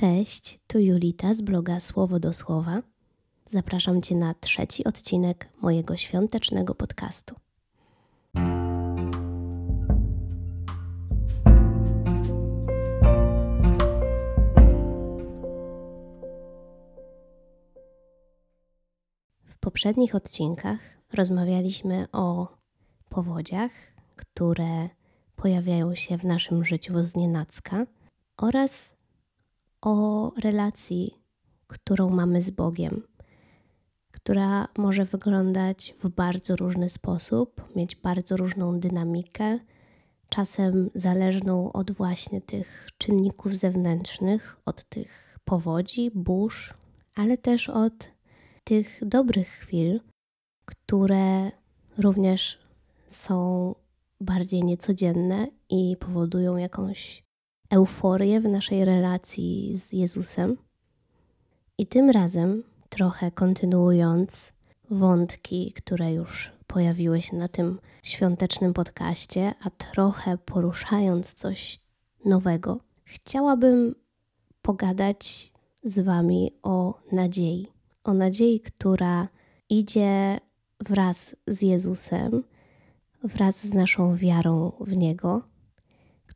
Cześć, tu Julita z bloga Słowo do Słowa. Zapraszam Cię na trzeci odcinek mojego świątecznego podcastu. W poprzednich odcinkach rozmawialiśmy o powodziach, które pojawiają się w naszym życiu z nienacka oraz o relacji, którą mamy z Bogiem, która może wyglądać w bardzo różny sposób, mieć bardzo różną dynamikę, czasem zależną od właśnie tych czynników zewnętrznych, od tych powodzi, burz, ale też od tych dobrych chwil, które również są bardziej niecodzienne i powodują jakąś euforię w naszej relacji z Jezusem. I tym razem, trochę kontynuując wątki, które już pojawiły się na tym świątecznym podcaście, a trochę poruszając coś nowego, chciałabym pogadać z Wami o nadziei. O nadziei, która idzie wraz z Jezusem, wraz z naszą wiarą w Niego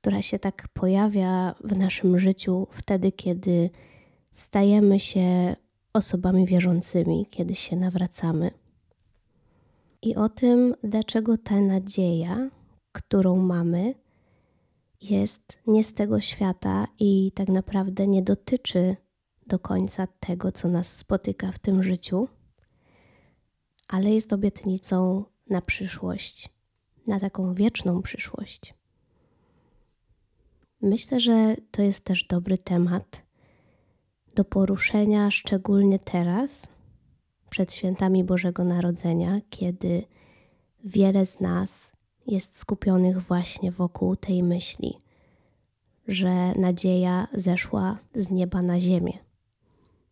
która się tak pojawia w naszym życiu wtedy, kiedy stajemy się osobami wierzącymi, kiedy się nawracamy. I o tym, dlaczego ta nadzieja, którą mamy, jest nie z tego świata i tak naprawdę nie dotyczy do końca tego, co nas spotyka w tym życiu, ale jest obietnicą na przyszłość, na taką wieczną przyszłość. Myślę, że to jest też dobry temat do poruszenia, szczególnie teraz, przed świętami Bożego Narodzenia, kiedy wiele z nas jest skupionych właśnie wokół tej myśli, że nadzieja zeszła z nieba na ziemię.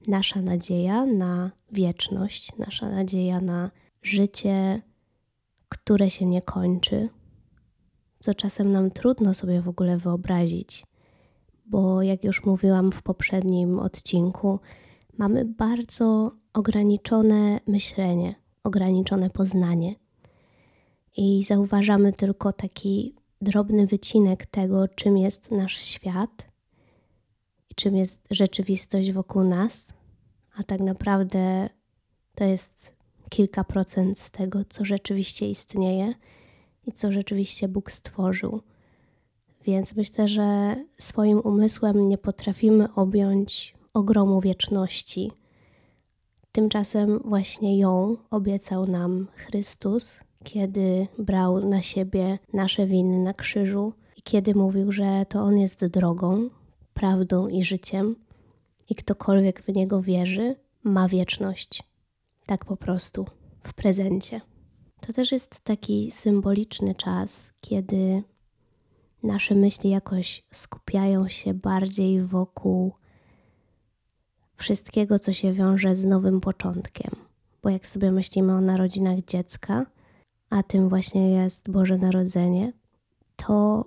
Nasza nadzieja na wieczność, nasza nadzieja na życie, które się nie kończy, co czasem nam trudno sobie w ogóle wyobrazić, bo jak już mówiłam w poprzednim odcinku, mamy bardzo ograniczone myślenie, ograniczone poznanie i zauważamy tylko taki drobny wycinek tego, czym jest nasz świat i czym jest rzeczywistość wokół nas, a tak naprawdę to jest kilka procent z tego, co rzeczywiście istnieje i co rzeczywiście Bóg stworzył. Więc myślę, że swoim umysłem nie potrafimy objąć ogromu wieczności. Tymczasem właśnie ją obiecał nam Chrystus, kiedy brał na siebie nasze winy na krzyżu i kiedy mówił, że to On jest drogą, prawdą i życiem, i ktokolwiek w Niego wierzy, ma wieczność. Tak po prostu, w prezencie. To też jest taki symboliczny czas, kiedy nasze myśli jakoś skupiają się bardziej wokół wszystkiego, co się wiąże z nowym początkiem. Bo jak sobie myślimy o narodzinach dziecka, a tym właśnie jest Boże Narodzenie, to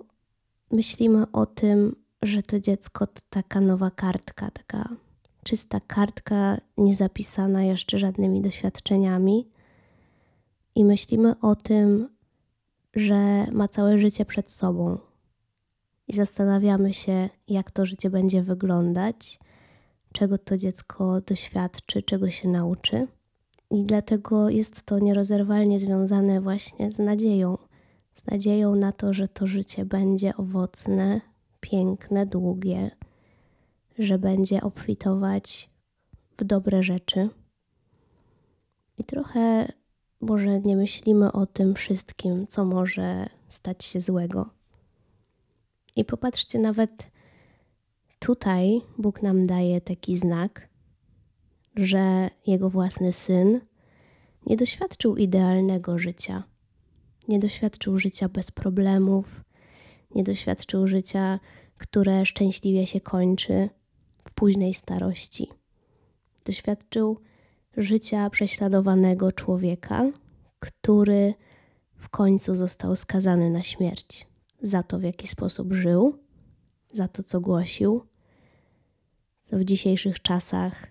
myślimy o tym, że to dziecko to taka nowa kartka, taka czysta kartka, niezapisana jeszcze żadnymi doświadczeniami i myślimy o tym, że ma całe życie przed sobą. I zastanawiamy się, jak to życie będzie wyglądać, czego to dziecko doświadczy, czego się nauczy. I dlatego jest to nierozerwalnie związane właśnie z nadzieją. Z nadzieją na to, że to życie będzie owocne, piękne, długie, że będzie obfitować w dobre rzeczy. I trochę może nie myślimy o tym wszystkim, co może stać się złego. I popatrzcie, nawet tutaj Bóg nam daje taki znak, że Jego własny syn nie doświadczył idealnego życia. Nie doświadczył życia bez problemów, nie doświadczył życia, które szczęśliwie się kończy w późnej starości. Doświadczył życia prześladowanego człowieka, który w końcu został skazany na śmierć za to, w jaki sposób żył, za to, co głosił, co w dzisiejszych czasach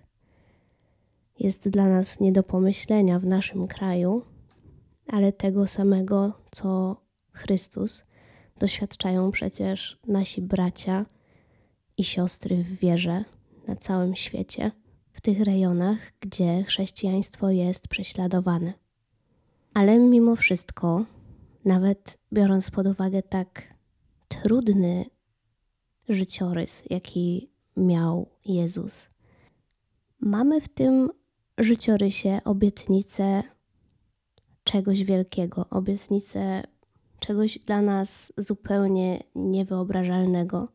jest dla nas nie do pomyślenia w naszym kraju, ale tego samego, co Chrystus, doświadczają przecież nasi bracia i siostry w wierze na całym świecie, w tych rejonach, gdzie chrześcijaństwo jest prześladowane. Ale mimo wszystko, nawet biorąc pod uwagę tak trudny życiorys, jaki miał Jezus, mamy w tym życiorysie obietnicę czegoś wielkiego, obietnicę czegoś dla nas zupełnie niewyobrażalnego.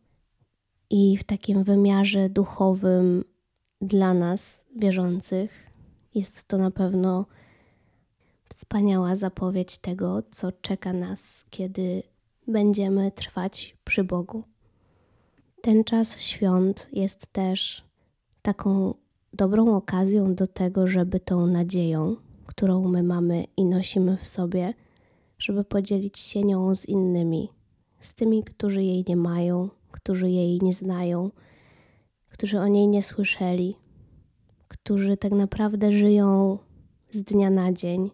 I w takim wymiarze duchowym dla nas, wierzących, jest to na pewno wspaniała zapowiedź tego, co czeka nas, kiedy będziemy trwać przy Bogu. Ten czas świąt jest też taką dobrą okazją do tego, żeby tą nadzieją, którą my mamy i nosimy w sobie, żeby podzielić się nią z innymi, z tymi, którzy jej nie mają, którzy jej nie znają, którzy o niej nie słyszeli, którzy tak naprawdę żyją z dnia na dzień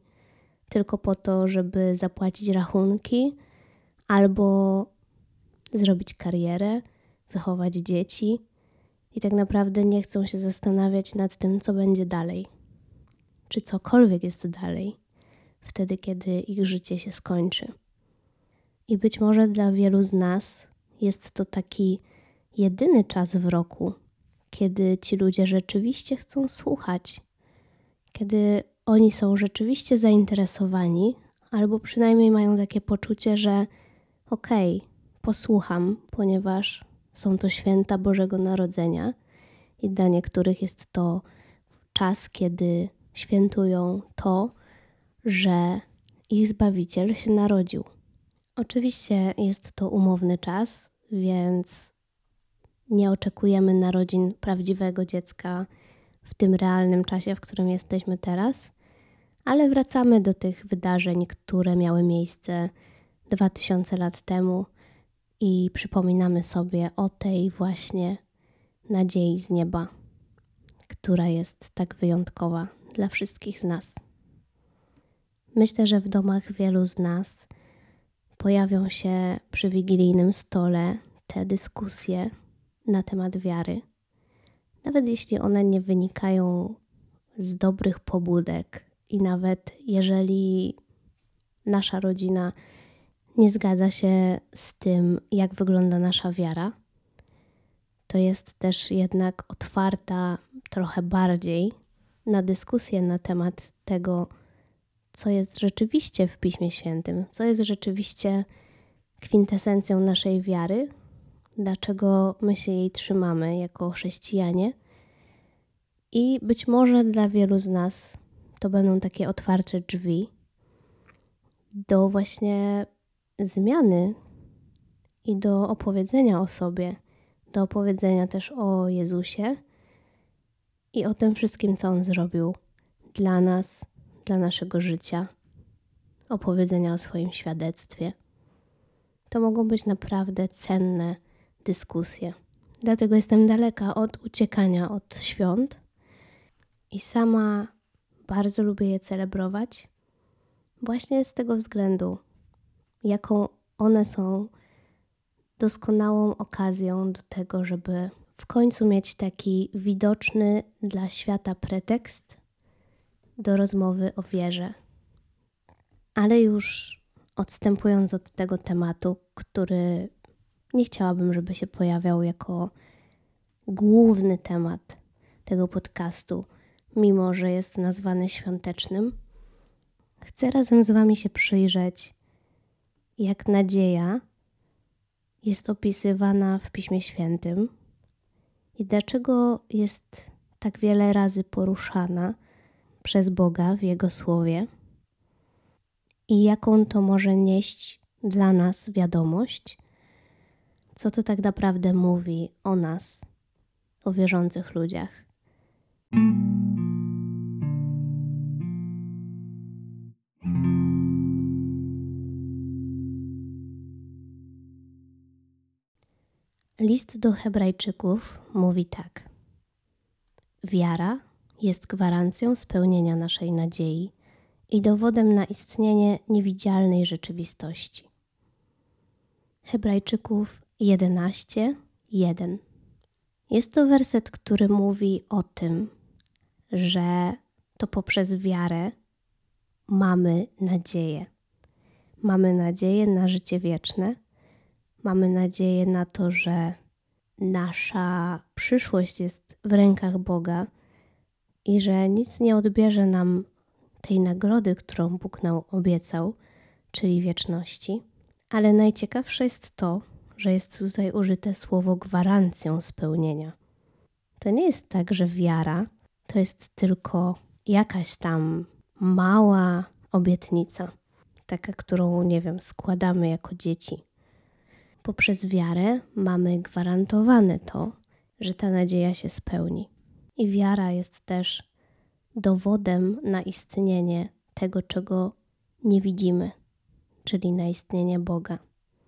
tylko po to, żeby zapłacić rachunki albo zrobić karierę, wychować dzieci i tak naprawdę nie chcą się zastanawiać nad tym, co będzie dalej, czy cokolwiek jest dalej, wtedy, kiedy ich życie się skończy. I być może dla wielu z nas jest to taki jedyny czas w roku, kiedy ci ludzie rzeczywiście chcą słuchać, kiedy oni są rzeczywiście zainteresowani, albo przynajmniej mają takie poczucie, że okej, okay, posłucham, ponieważ są to święta Bożego Narodzenia i dla niektórych jest to czas, kiedy świętują to, że ich Zbawiciel się narodził. Oczywiście jest to umowny czas, więc nie oczekujemy narodzin prawdziwego dziecka w tym realnym czasie, w którym jesteśmy teraz, ale wracamy do tych wydarzeń, które miały miejsce 2000 lat temu i przypominamy sobie o tej właśnie nadziei z nieba, która jest tak wyjątkowa dla wszystkich z nas. Myślę, że w domach wielu z nas pojawią się przy wigilijnym stole te dyskusje na temat wiary, nawet jeśli one nie wynikają z dobrych pobudek, i nawet jeżeli nasza rodzina nie zgadza się z tym, jak wygląda nasza wiara, to jest też jednak otwarta trochę bardziej na dyskusję na temat tego, co jest rzeczywiście w Piśmie Świętym, co jest rzeczywiście kwintesencją naszej wiary, dlaczego my się jej trzymamy jako chrześcijanie. I być może dla wielu z nas to będą takie otwarte drzwi do właśnie zmiany i do opowiedzenia o sobie, do opowiedzenia też o Jezusie i o tym wszystkim, co On zrobił dla nas, dla naszego życia, opowiedzenia o swoim świadectwie. To mogą być naprawdę cenne dyskusje. Dlatego jestem daleka od uciekania od świąt i sama bardzo lubię je celebrować, właśnie z tego względu, jaką one są doskonałą okazją do tego, żeby w końcu mieć taki widoczny dla świata pretekst do rozmowy o wierze. Ale już odstępując od tego tematu, który nie chciałabym, żeby się pojawiał jako główny temat tego podcastu, mimo że jest nazwany świątecznym, chcę razem z Wami się przyjrzeć, jak nadzieja jest opisywana w Piśmie Świętym i dlaczego jest tak wiele razy poruszana przez Boga w Jego Słowie i jaką to może nieść dla nas wiadomość, co to tak naprawdę mówi o nas, o wierzących ludziach. List do Hebrajczyków mówi tak: wiara jest gwarancją spełnienia naszej nadziei i dowodem na istnienie niewidzialnej rzeczywistości. Hebrajczyków 11:1 Jest to werset, który mówi o tym, że to poprzez wiarę mamy nadzieję. Mamy nadzieję na życie wieczne, mamy nadzieję na to, że nasza przyszłość jest w rękach Boga i że nic nie odbierze nam tej nagrody, którą Bóg nam obiecał, czyli wieczności. Ale najciekawsze jest to, że jest tutaj użyte słowo gwarancją spełnienia. To nie jest tak, że wiara to jest tylko jakaś tam mała obietnica, taka, którą, nie wiem, składamy jako dzieci. Poprzez wiarę mamy gwarantowane to, że ta nadzieja się spełni. I wiara jest też dowodem na istnienie tego, czego nie widzimy, czyli na istnienie Boga.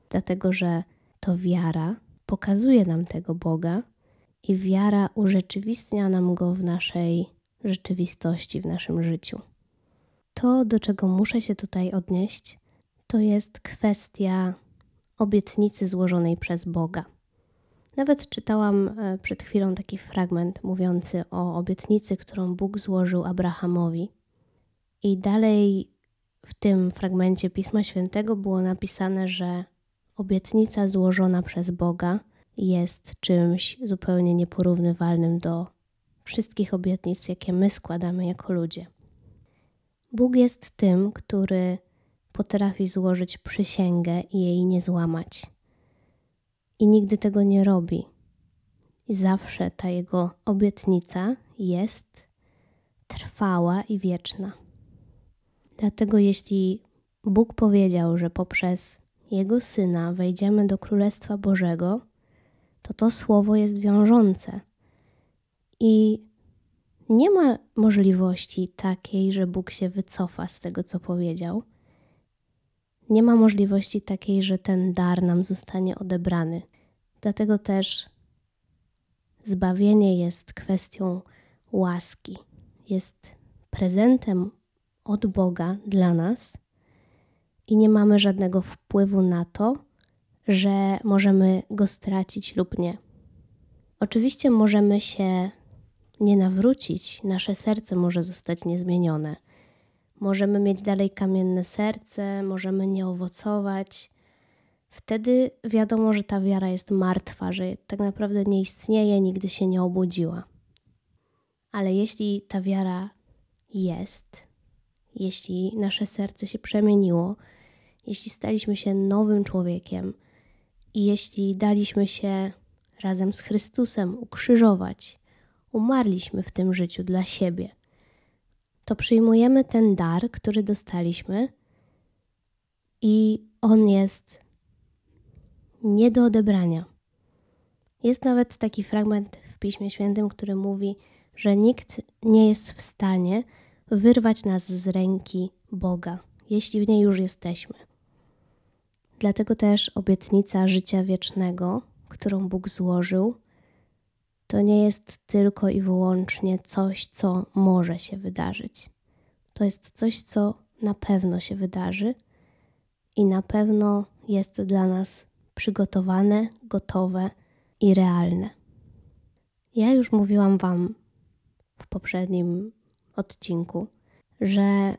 Dlatego, że to wiara pokazuje nam tego Boga i wiara urzeczywistnia nam go w naszej rzeczywistości, w naszym życiu. To, do czego muszę się tutaj odnieść, to jest kwestia obietnicy złożonej przez Boga. Nawet czytałam e, przed chwilą taki fragment mówiący o obietnicy, którą Bóg złożył Abrahamowi. I dalej w tym fragmencie Pisma Świętego było napisane, że obietnica złożona przez Boga jest czymś zupełnie nieporównywalnym do wszystkich obietnic, jakie my składamy jako ludzie. Bóg jest tym, który potrafi złożyć przysięgę i jej nie złamać. I nigdy tego nie robi. I zawsze ta jego obietnica jest trwała i wieczna. Dlatego, jeśli Bóg powiedział, że poprzez Jego Syna wejdziemy do Królestwa Bożego, to to słowo jest wiążące. I nie ma możliwości takiej, że Bóg się wycofa z tego, co powiedział. Nie ma możliwości takiej, że ten dar nam zostanie odebrany. Dlatego też zbawienie jest kwestią łaski, jest prezentem od Boga dla nas i nie mamy żadnego wpływu na to, że możemy go stracić lub nie. Oczywiście możemy się nie nawrócić, nasze serce może zostać niezmienione. Możemy mieć dalej kamienne serce, możemy nie owocować. Wtedy wiadomo, że ta wiara jest martwa, że tak naprawdę nie istnieje, nigdy się nie obudziła. Ale jeśli ta wiara jest, jeśli nasze serce się przemieniło, jeśli staliśmy się nowym człowiekiem i jeśli daliśmy się razem z Chrystusem ukrzyżować, umarliśmy w tym życiu dla siebie, to przyjmujemy ten dar, który dostaliśmy i on jest nie do odebrania. Jest nawet taki fragment w Piśmie Świętym, który mówi, że nikt nie jest w stanie wyrwać nas z ręki Boga, jeśli w niej już jesteśmy. Dlatego też obietnica życia wiecznego, którą Bóg złożył, to nie jest tylko i wyłącznie coś, co może się wydarzyć. To jest coś, co na pewno się wydarzy i na pewno jest dla nas przygotowane, gotowe i realne. Ja już mówiłam Wam w poprzednim odcinku, że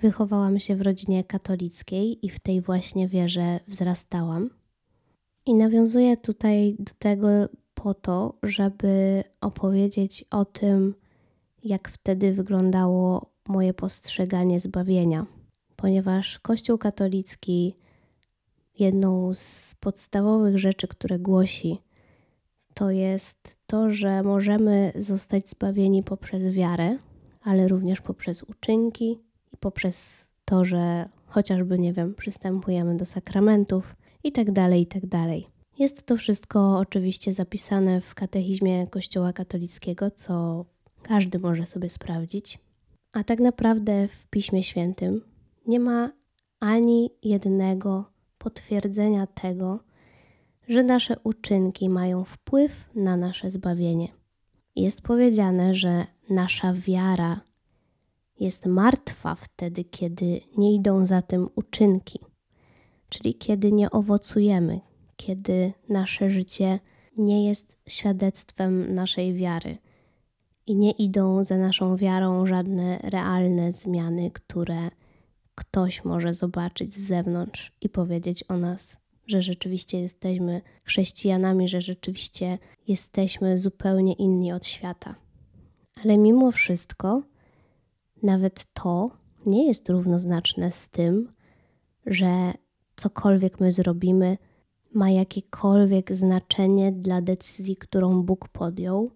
wychowałam się w rodzinie katolickiej i w tej właśnie wierze wzrastałam. I nawiązuję tutaj do tego po to, żeby opowiedzieć o tym, jak wtedy wyglądało moje postrzeganie zbawienia, ponieważ Kościół katolicki jedną z podstawowych rzeczy, które głosi, to jest to, że możemy zostać zbawieni poprzez wiarę, ale również poprzez uczynki poprzez to, że chociażby, nie wiem, przystępujemy do sakramentów i tak dalej, i tak dalej. Jest to wszystko oczywiście zapisane w katechizmie Kościoła katolickiego, co każdy może sobie sprawdzić. A tak naprawdę w Piśmie Świętym nie ma ani jednego potwierdzenia tego, że nasze uczynki mają wpływ na nasze zbawienie. Jest powiedziane, że nasza wiara jest martwa wtedy, kiedy nie idą za tym uczynki, czyli kiedy nie owocujemy, kiedy nasze życie nie jest świadectwem naszej wiary i nie idą za naszą wiarą żadne realne zmiany, które ktoś może zobaczyć z zewnątrz i powiedzieć o nas, że rzeczywiście jesteśmy chrześcijanami, że rzeczywiście jesteśmy zupełnie inni od świata. Ale mimo wszystko, nawet to nie jest równoznaczne z tym, że cokolwiek my zrobimy, ma jakiekolwiek znaczenie dla decyzji, którą Bóg podjął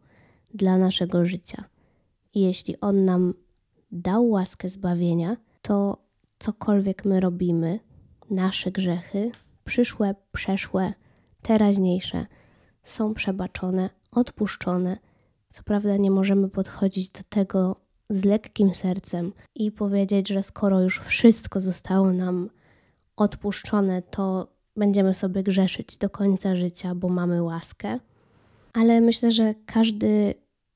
dla naszego życia. I jeśli On nam dał łaskę zbawienia, to cokolwiek my robimy, nasze grzechy, przyszłe, przeszłe, teraźniejsze, są przebaczone, odpuszczone. Co prawda, nie możemy podchodzić do tego z lekkim sercem i powiedzieć, że skoro już wszystko zostało nam odpuszczone, to będziemy sobie grzeszyć do końca życia, bo mamy łaskę. Ale myślę, że każdy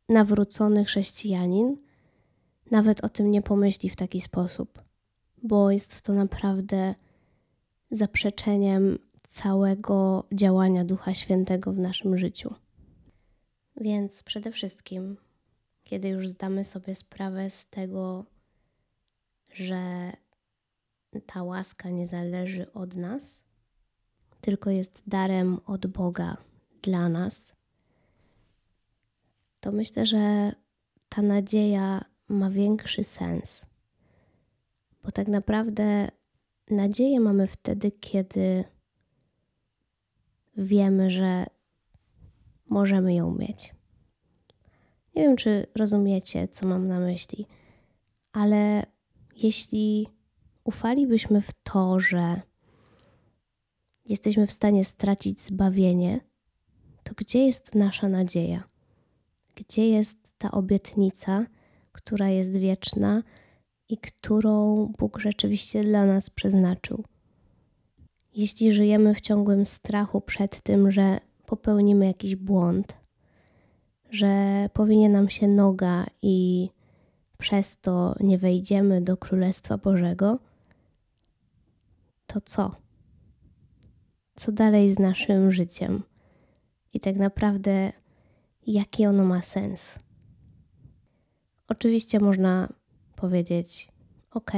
nawrócony chrześcijanin nawet o tym nie pomyśli w taki sposób, bo jest to naprawdę zaprzeczeniem całego działania Ducha Świętego w naszym życiu. Więc przede wszystkim, kiedy już zdamy sobie sprawę z tego, że ta łaska nie zależy od nas, tylko jest darem od Boga dla nas, to myślę, że ta nadzieja ma większy sens. Bo tak naprawdę nadzieję mamy wtedy, kiedy wiemy, że możemy ją mieć. Nie wiem, czy rozumiecie, co mam na myśli, ale jeśli ufalibyśmy w to, że jesteśmy w stanie stracić zbawienie, to gdzie jest nasza nadzieja? Gdzie jest ta obietnica, która jest wieczna i którą Bóg rzeczywiście dla nas przeznaczył? Jeśli żyjemy w ciągłym strachu przed tym, że popełnimy jakiś błąd, że powinie nam się noga i przez to nie wejdziemy do Królestwa Bożego, to co? Co dalej z naszym życiem? I tak naprawdę, jaki ono ma sens? Oczywiście można powiedzieć: OK,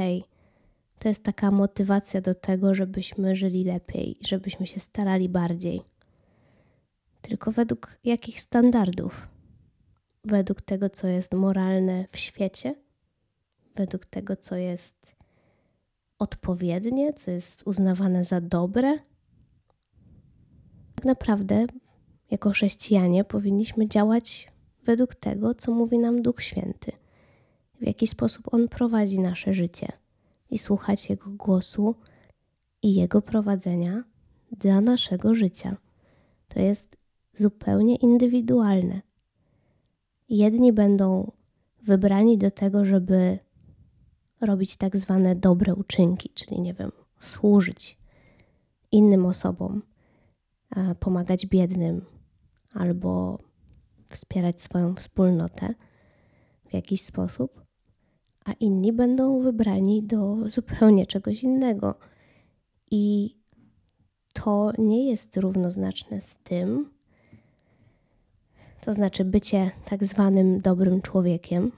to jest taka motywacja do tego, żebyśmy żyli lepiej, żebyśmy się starali bardziej. Tylko według jakich standardów? Według tego, co jest moralne w świecie, według tego, co jest odpowiednie, co jest uznawane za dobre. Tak naprawdę, jako chrześcijanie, powinniśmy działać według tego, co mówi nam Duch Święty, w jaki sposób On prowadzi nasze życie i słuchać Jego głosu i Jego prowadzenia dla naszego życia. To jest zupełnie indywidualne. Jedni będą wybrani do tego, żeby robić tak zwane dobre uczynki, czyli nie wiem, służyć innym osobom, pomagać biednym albo wspierać swoją wspólnotę w jakiś sposób, a inni będą wybrani do zupełnie czegoś innego. I to nie jest równoznaczne z tym, to znaczy bycie tak zwanym dobrym człowiekiem,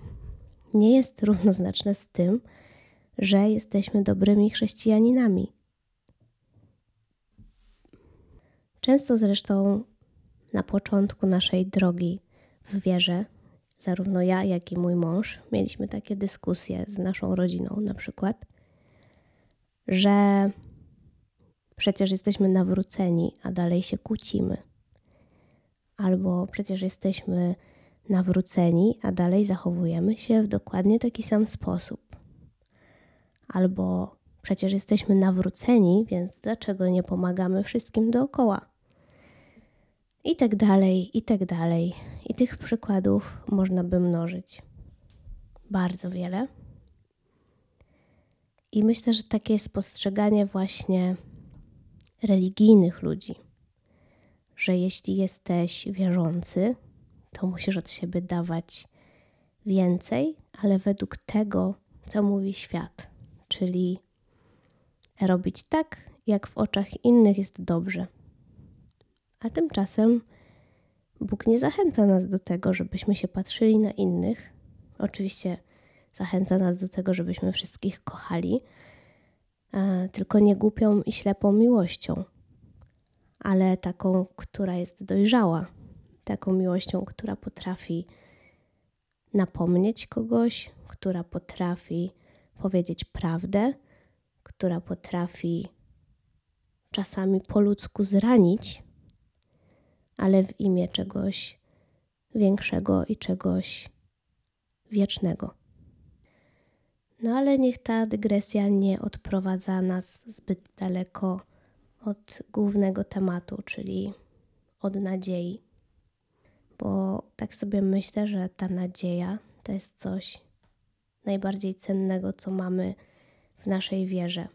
nie jest równoznaczne z tym, że jesteśmy dobrymi chrześcijaninami. Często zresztą na początku naszej drogi w wierze, zarówno ja, jak i mój mąż, mieliśmy takie dyskusje z naszą rodziną, na przykład, że przecież jesteśmy nawróceni, a dalej się kłócimy. Albo przecież jesteśmy nawróceni, a dalej zachowujemy się w dokładnie taki sam sposób. Albo przecież jesteśmy nawróceni, więc dlaczego nie pomagamy wszystkim dookoła? I tak dalej, i tak dalej. I tych przykładów można by mnożyć. Bardzo wiele. I myślę, że takie jest postrzeganie właśnie religijnych ludzi, że jeśli jesteś wierzący, to musisz od siebie dawać więcej, ale według tego, co mówi świat, czyli robić tak, jak w oczach innych jest dobrze. A tymczasem Bóg nie zachęca nas do tego, żebyśmy się patrzyli na innych. Oczywiście zachęca nas do tego, żebyśmy wszystkich kochali, tylko nie głupią i ślepą miłością, ale taką, która jest dojrzała, taką miłością, która potrafi napomnieć kogoś, która potrafi powiedzieć prawdę, która potrafi czasami po ludzku zranić, ale w imię czegoś większego i czegoś wiecznego. No ale niech ta dygresja nie odprowadza nas zbyt daleko od głównego tematu, czyli od nadziei. Bo tak sobie myślę, że ta nadzieja to jest coś najbardziej cennego, co mamy w naszej wierze.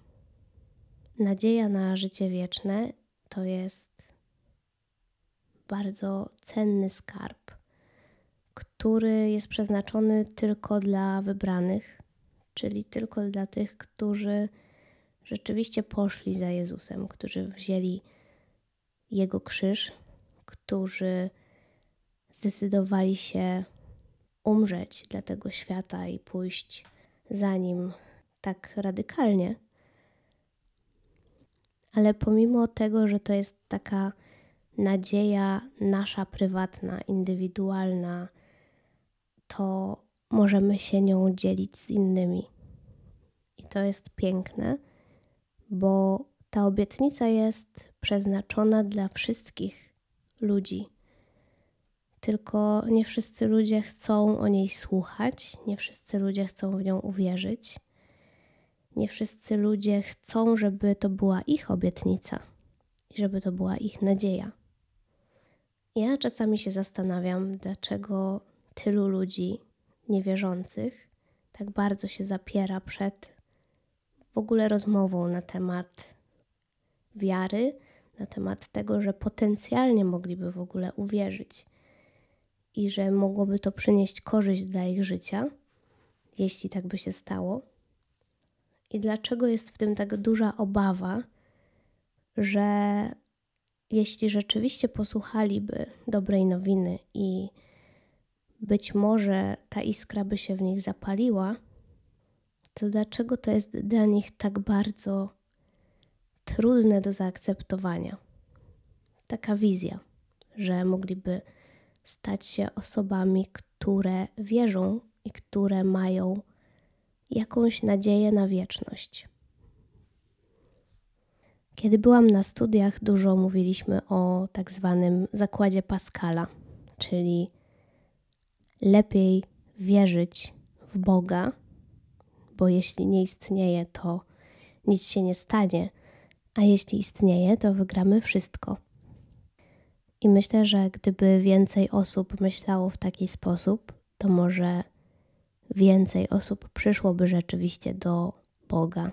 Nadzieja na życie wieczne to jest bardzo cenny skarb, który jest przeznaczony tylko dla wybranych, czyli tylko dla tych, którzy rzeczywiście poszli za Jezusem, którzy wzięli Jego krzyż, którzy zdecydowali się umrzeć dla tego świata i pójść za nim tak radykalnie. Ale pomimo tego, że to jest taka nadzieja nasza prywatna, indywidualna, to możemy się nią dzielić z innymi. I to jest piękne, bo ta obietnica jest przeznaczona dla wszystkich ludzi. Tylko nie wszyscy ludzie chcą o niej słuchać, nie wszyscy ludzie chcą w nią uwierzyć. Nie wszyscy ludzie chcą, żeby to była ich obietnica i żeby to była ich nadzieja. Ja czasami się zastanawiam, dlaczego tylu ludzi niewierzących tak bardzo się zapiera przed w ogóle rozmową na temat wiary, na temat tego, że potencjalnie mogliby w ogóle uwierzyć i że mogłoby to przynieść korzyść dla ich życia, jeśli tak by się stało. I dlaczego jest w tym tak duża obawa, że jeśli rzeczywiście posłuchaliby dobrej nowiny i być może ta iskra by się w nich zapaliła, to dlaczego to jest dla nich tak bardzo trudne do zaakceptowania? Taka wizja, że mogliby stać się osobami, które wierzą i które mają jakąś nadzieję na wieczność. Kiedy byłam na studiach, dużo mówiliśmy o tak zwanym zakładzie Pascala, czyli lepiej wierzyć w Boga, bo jeśli nie istnieje, to nic się nie stanie, a jeśli istnieje, to wygramy wszystko. I myślę, że gdyby więcej osób myślało w taki sposób, to może więcej osób przyszłoby rzeczywiście do Boga.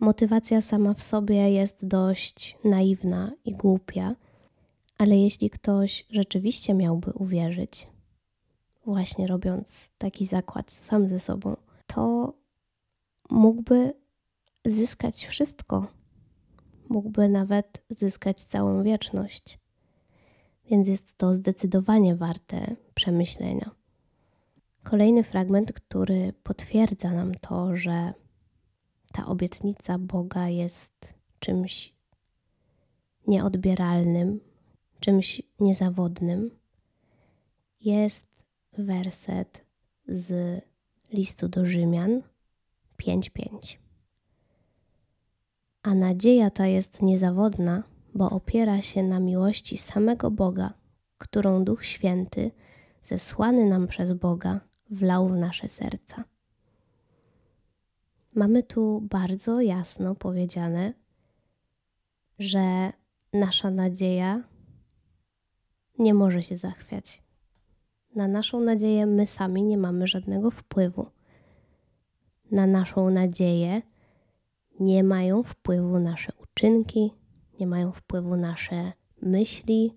Motywacja sama w sobie jest dość naiwna i głupia, ale jeśli ktoś rzeczywiście miałby uwierzyć, właśnie robiąc taki zakład sam ze sobą, to mógłby zyskać wszystko. Mógłby nawet zyskać całą wieczność. Więc jest to zdecydowanie warte przemyślenia. Kolejny fragment, który potwierdza nam to, że ta obietnica Boga jest czymś nieodbieralnym, czymś niezawodnym, jest werset z listu do Rzymian 5:5. A nadzieja ta jest niezawodna, bo opiera się na miłości samego Boga, którą Duch Święty, zesłany nam przez Boga, wlał w nasze serca. Mamy tu bardzo jasno powiedziane, że nasza nadzieja nie może się zachwiać. Na naszą nadzieję my sami nie mamy żadnego wpływu. Na naszą nadzieję nie mają wpływu nasze uczynki, nie mają wpływu nasze myśli,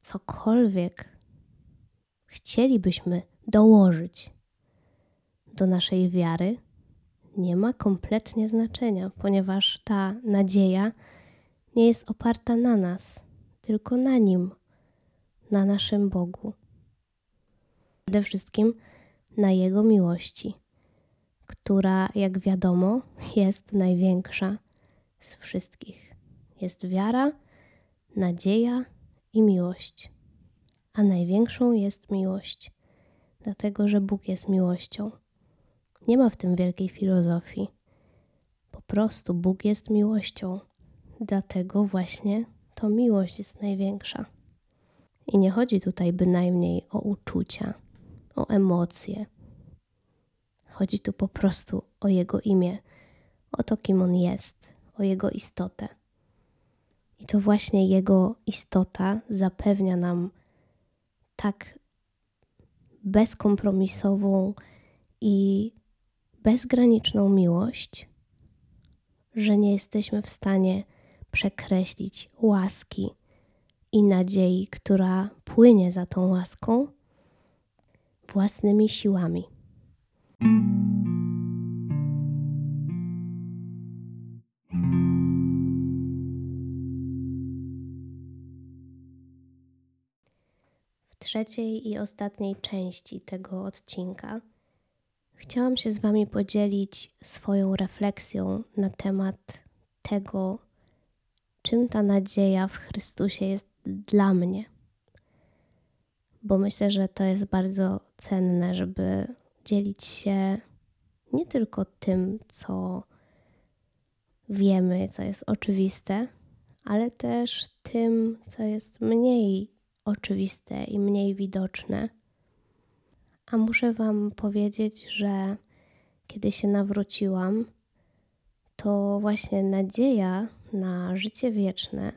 cokolwiek chcielibyśmy dołożyć do naszej wiary, nie ma kompletnie znaczenia, ponieważ ta nadzieja nie jest oparta na nas, tylko na Nim, na naszym Bogu. Przede wszystkim na Jego miłości, która, jak wiadomo, jest największa z wszystkich. Jest wiara, nadzieja i miłość. A największą jest miłość, dlatego że Bóg jest miłością. Nie ma w tym wielkiej filozofii. Po prostu Bóg jest miłością. Dlatego właśnie to miłość jest największa. I nie chodzi tutaj bynajmniej o uczucia, o emocje. Chodzi tu po prostu o Jego imię, o to, kim On jest, o Jego istotę. I to właśnie Jego istota zapewnia nam tak bezkompromisową i bezgraniczną miłość, że nie jesteśmy w stanie przekreślić łaski i nadziei, która płynie za tą łaską własnymi siłami. W trzeciej i ostatniej części tego odcinka chciałam się z Wami podzielić swoją refleksją na temat tego, czym ta nadzieja w Chrystusie jest dla mnie. Bo myślę, że to jest bardzo cenne, żeby dzielić się nie tylko tym, co wiemy, co jest oczywiste, ale też tym, co jest mniej oczywiste i mniej widoczne. A muszę Wam powiedzieć, że kiedy się nawróciłam, to właśnie nadzieja na życie wieczne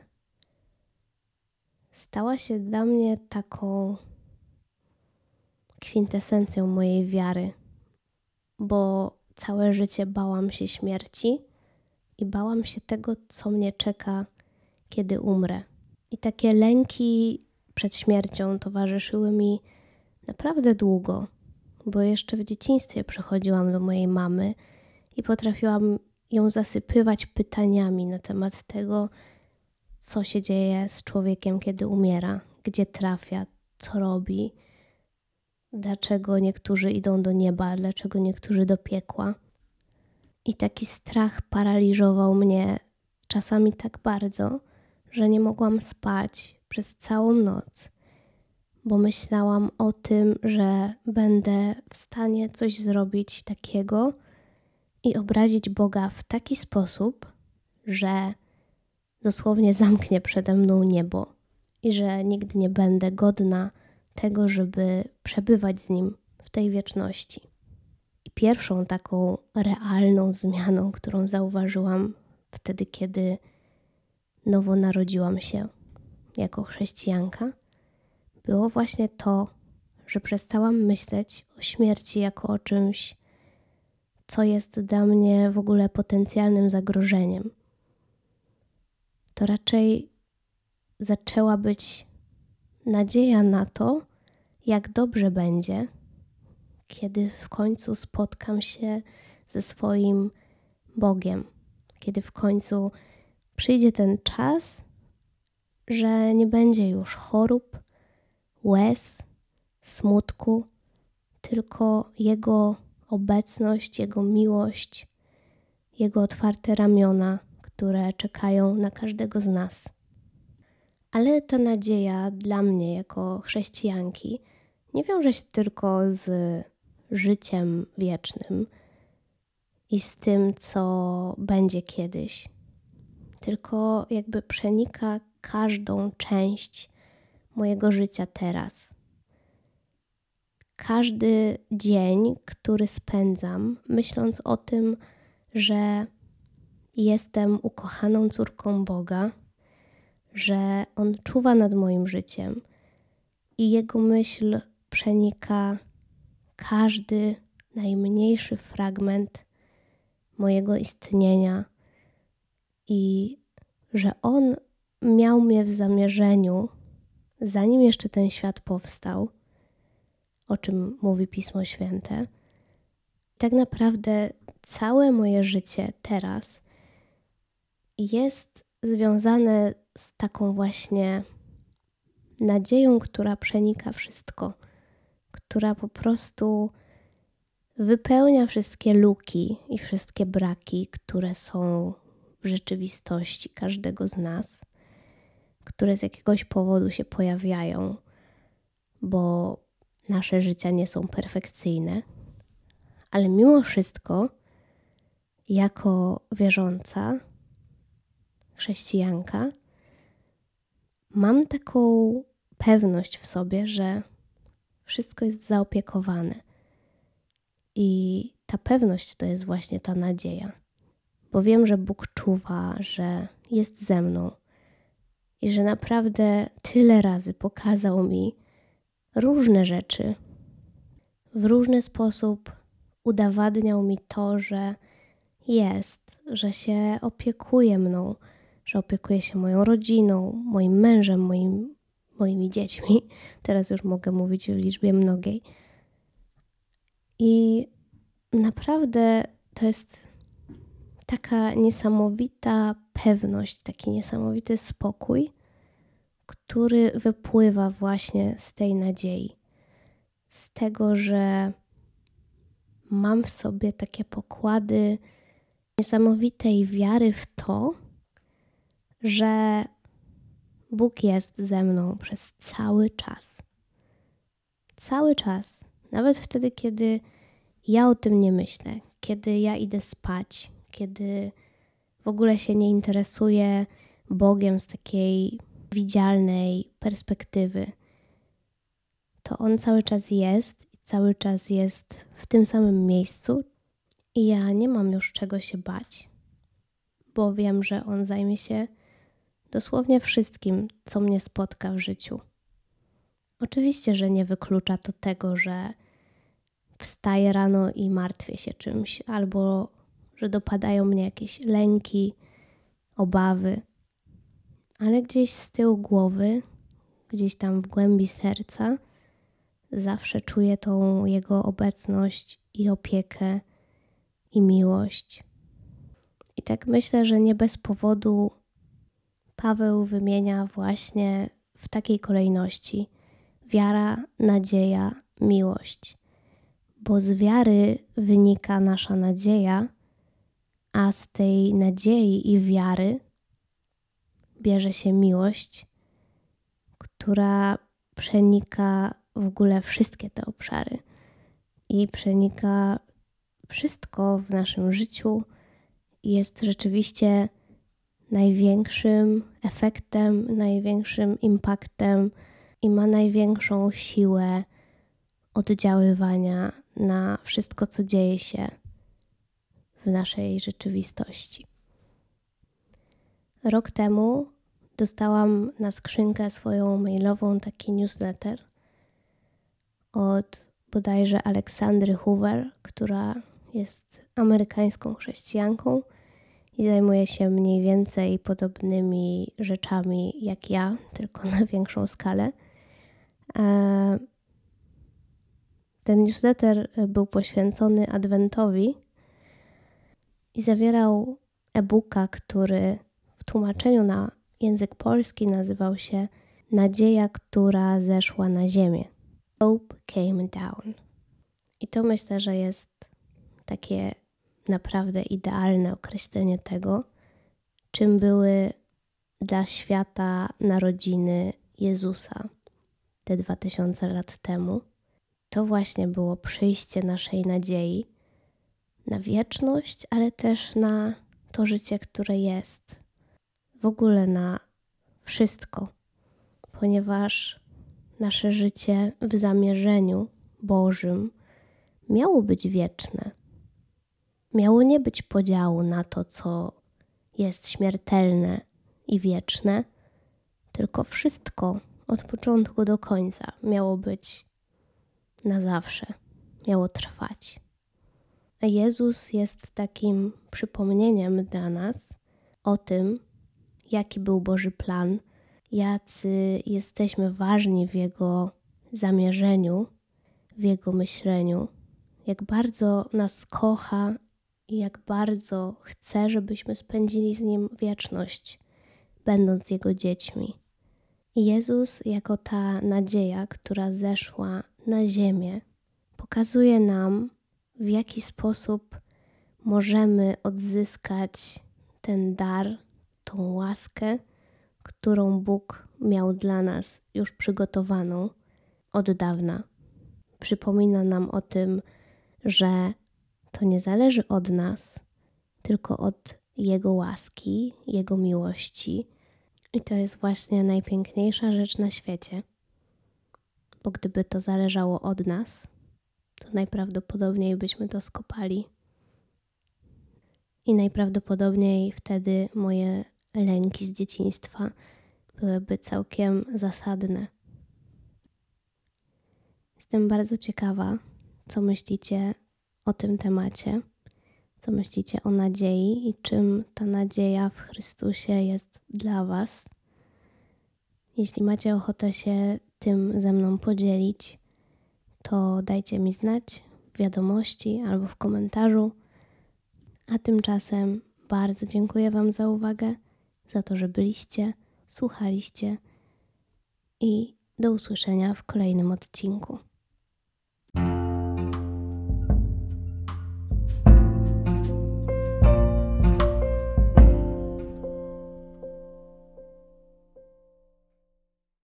stała się dla mnie taką kwintesencją mojej wiary, bo całe życie bałam się śmierci i bałam się tego, co mnie czeka, kiedy umrę. I takie lęki przed śmiercią towarzyszyły mi naprawdę długo, bo jeszcze w dzieciństwie przychodziłam do mojej mamy i potrafiłam ją zasypywać pytaniami na temat tego, co się dzieje z człowiekiem, kiedy umiera, gdzie trafia, co robi, dlaczego niektórzy idą do nieba, dlaczego niektórzy do piekła. I taki strach paraliżował mnie czasami tak bardzo, że nie mogłam spać przez całą noc, bo myślałam o tym, że będę w stanie coś zrobić takiego i obrazić Boga w taki sposób, że dosłownie zamknie przede mną niebo i że nigdy nie będę godna tego, żeby przebywać z Nim w tej wieczności. I pierwszą taką realną zmianą, którą zauważyłam wtedy, kiedy nowo narodziłam się jako chrześcijanka, było właśnie to, że przestałam myśleć o śmierci jako o czymś, co jest dla mnie w ogóle potencjalnym zagrożeniem to raczej zaczęła być nadzieja na to, jak dobrze będzie, kiedy w końcu spotkam się ze swoim Bogiem, kiedy w końcu przyjdzie ten czas, że nie będzie już chorób, łez, smutku, tylko Jego obecność, Jego miłość, Jego otwarte ramiona które czekają na każdego z nas. Ale ta nadzieja dla mnie, jako chrześcijanki, nie wiąże się tylko z życiem wiecznym i z tym, co będzie kiedyś, tylko jakby przenika każdą część mojego życia teraz. Każdy dzień, który spędzam, myśląc o tym, że jestem ukochaną córką Boga, że On czuwa nad moim życiem i Jego myśl przenika każdy najmniejszy fragment mojego istnienia i że On miał mnie w zamierzeniu, zanim jeszcze ten świat powstał, o czym mówi Pismo Święte. Tak naprawdę całe moje życie teraz jest związane z taką właśnie nadzieją, która przenika wszystko, która po prostu wypełnia wszystkie luki i wszystkie braki, które są w rzeczywistości każdego z nas, które z jakiegoś powodu się pojawiają, bo nasze życia nie są perfekcyjne, ale mimo wszystko, jako wierząca chrześcijanka, mam taką pewność w sobie, że wszystko jest zaopiekowane. I ta pewność to jest właśnie ta nadzieja, bo wiem, że Bóg czuwa, że jest ze mną i że naprawdę tyle razy pokazał mi różne rzeczy. W różny sposób udowadniał mi to, że jest, że się opiekuje mną, że opiekuje się moją rodziną, moim mężem, moim, moimi dziećmi. Teraz już mogę mówić w liczbie mnogiej. I naprawdę to jest taka niesamowita pewność, taki niesamowity spokój, który wypływa właśnie z tej nadziei, z tego, że mam w sobie takie pokłady niesamowitej wiary w to, że Bóg jest ze mną przez cały czas. Cały czas, nawet wtedy, kiedy ja o tym nie myślę, kiedy ja idę spać, kiedy w ogóle się nie interesuję Bogiem z takiej widzialnej perspektywy, to On cały czas jest i cały czas jest w tym samym miejscu i ja nie mam już czego się bać, bo wiem, że On zajmie się dosłownie wszystkim, co mnie spotka w życiu. Oczywiście, że nie wyklucza to tego, że wstaję rano i martwię się czymś, albo że dopadają mnie jakieś lęki, obawy, ale gdzieś z tyłu głowy, gdzieś tam w głębi serca, zawsze czuję tą Jego obecność i opiekę i miłość. I tak myślę, że nie bez powodu Paweł wymienia właśnie w takiej kolejności wiara, nadzieja, miłość. Bo z wiary wynika nasza nadzieja, a z tej nadziei i wiary bierze się miłość, która przenika w ogóle wszystkie te obszary i przenika wszystko w naszym życiu. Jest rzeczywiście największym efektem, największym impaktem i ma największą siłę oddziaływania na wszystko, co dzieje się w naszej rzeczywistości. Rok temu dostałam na skrzynkę swoją mailową taki newsletter od bodajże Aleksandry Hoover, która jest amerykańską chrześcijanką i zajmuje się mniej więcej podobnymi rzeczami jak ja, tylko na większą skalę. E, ten newsletter był poświęcony Adwentowi i zawierał e-booka, który w tłumaczeniu na język polski nazywał się Nadzieja, która zeszła na ziemię. Hope came down. I to myślę, że jest takie naprawdę idealne określenie tego, czym były dla świata narodziny Jezusa te 2000 lat temu. To właśnie było przyjście naszej nadziei na wieczność, ale też na to życie, które jest, w ogóle na wszystko, ponieważ nasze życie w zamierzeniu Bożym miało być wieczne. Miało nie być podziału na to, co jest śmiertelne i wieczne, tylko wszystko od początku do końca miało być na zawsze, miało trwać. A Jezus jest takim przypomnieniem dla nas o tym, jaki był Boży plan, jacy jesteśmy ważni w Jego zamierzeniu, w Jego myśleniu, jak bardzo nas kocha i jak bardzo chce, żebyśmy spędzili z Nim wieczność, będąc Jego dziećmi. Jezus, jako ta nadzieja, która zeszła na ziemię, pokazuje nam, w jaki sposób możemy odzyskać ten dar, tą łaskę, którą Bóg miał dla nas już przygotowaną od dawna. Przypomina nam o tym, że to nie zależy od nas, tylko od Jego łaski, Jego miłości. I to jest właśnie najpiękniejsza rzecz na świecie. Bo gdyby to zależało od nas, to najprawdopodobniej byśmy to skopali. I najprawdopodobniej wtedy moje lęki z dzieciństwa byłyby całkiem zasadne. Jestem bardzo ciekawa, co myślicie o tym temacie, co myślicie o nadziei i czym ta nadzieja w Chrystusie jest dla Was. Jeśli macie ochotę się tym ze mną podzielić, to dajcie mi znać w wiadomości albo w komentarzu. A tymczasem bardzo dziękuję Wam za uwagę, za to, że byliście, słuchaliście i do usłyszenia w kolejnym odcinku.